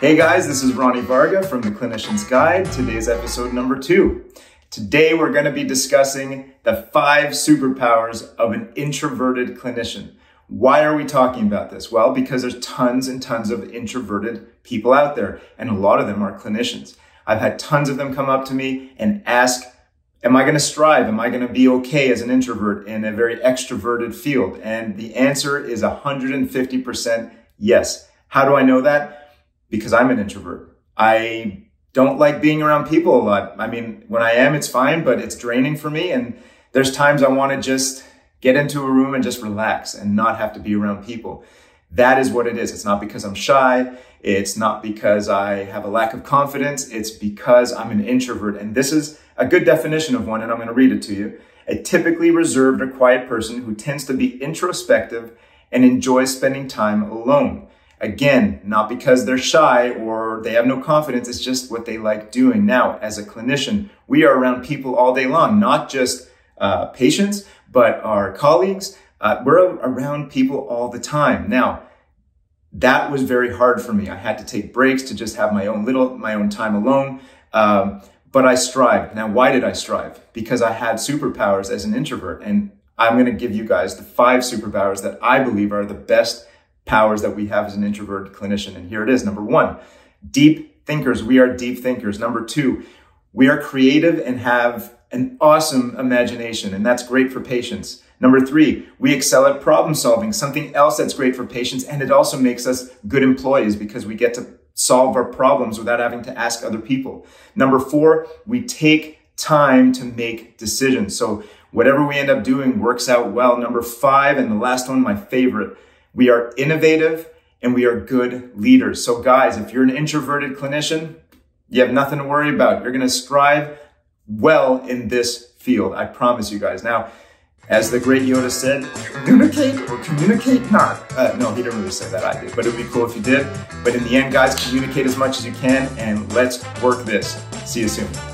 Hey guys, this is Ronnie Varga from The Clinician's Guide. Today's episode number two. Today we're going to be discussing the five superpowers of an introverted clinician. Why are we talking about this? Well, because there's tons and tons of introverted people out there, and a lot of them are clinicians. I've had tons of them come up to me and ask, Am I going to strive? Am I going to be okay as an introvert in a very extroverted field? And the answer is 150% yes. How do I know that? Because I'm an introvert. I don't like being around people a lot. I mean, when I am, it's fine, but it's draining for me. And there's times I want to just get into a room and just relax and not have to be around people. That is what it is. It's not because I'm shy. It's not because I have a lack of confidence. It's because I'm an introvert. And this is a good definition of one, and I'm going to read it to you. A typically reserved or quiet person who tends to be introspective and enjoys spending time alone. Again, not because they're shy or they have no confidence, it's just what they like doing. Now, as a clinician, we are around people all day long, not just uh, patients, but our colleagues. Uh, we're around people all the time. Now, that was very hard for me. I had to take breaks to just have my own little, my own time alone. Um, but I strived. Now, why did I strive? Because I had superpowers as an introvert. And I'm going to give you guys the five superpowers that I believe are the best powers that we have as an introverted clinician. And here it is. Number one, deep thinkers. We are deep thinkers. Number two, we are creative and have an awesome imagination, and that's great for patients. Number three, we excel at problem solving, something else that's great for patients, and it also makes us good employees because we get to solve our problems without having to ask other people. Number four, we take time to make decisions. So whatever we end up doing works out well. Number five, and the last one, my favorite, we are innovative and we are good leaders. So guys, if you're an introverted clinician, you have nothing to worry about. You're going to strive well in this field. I promise you guys. Now, as the great Yoda said, communicate or communicate not. Uh, no, he didn't really say that. I did, but it would be cool if you did. But in the end, guys, communicate as much as you can and let's work this. See you soon.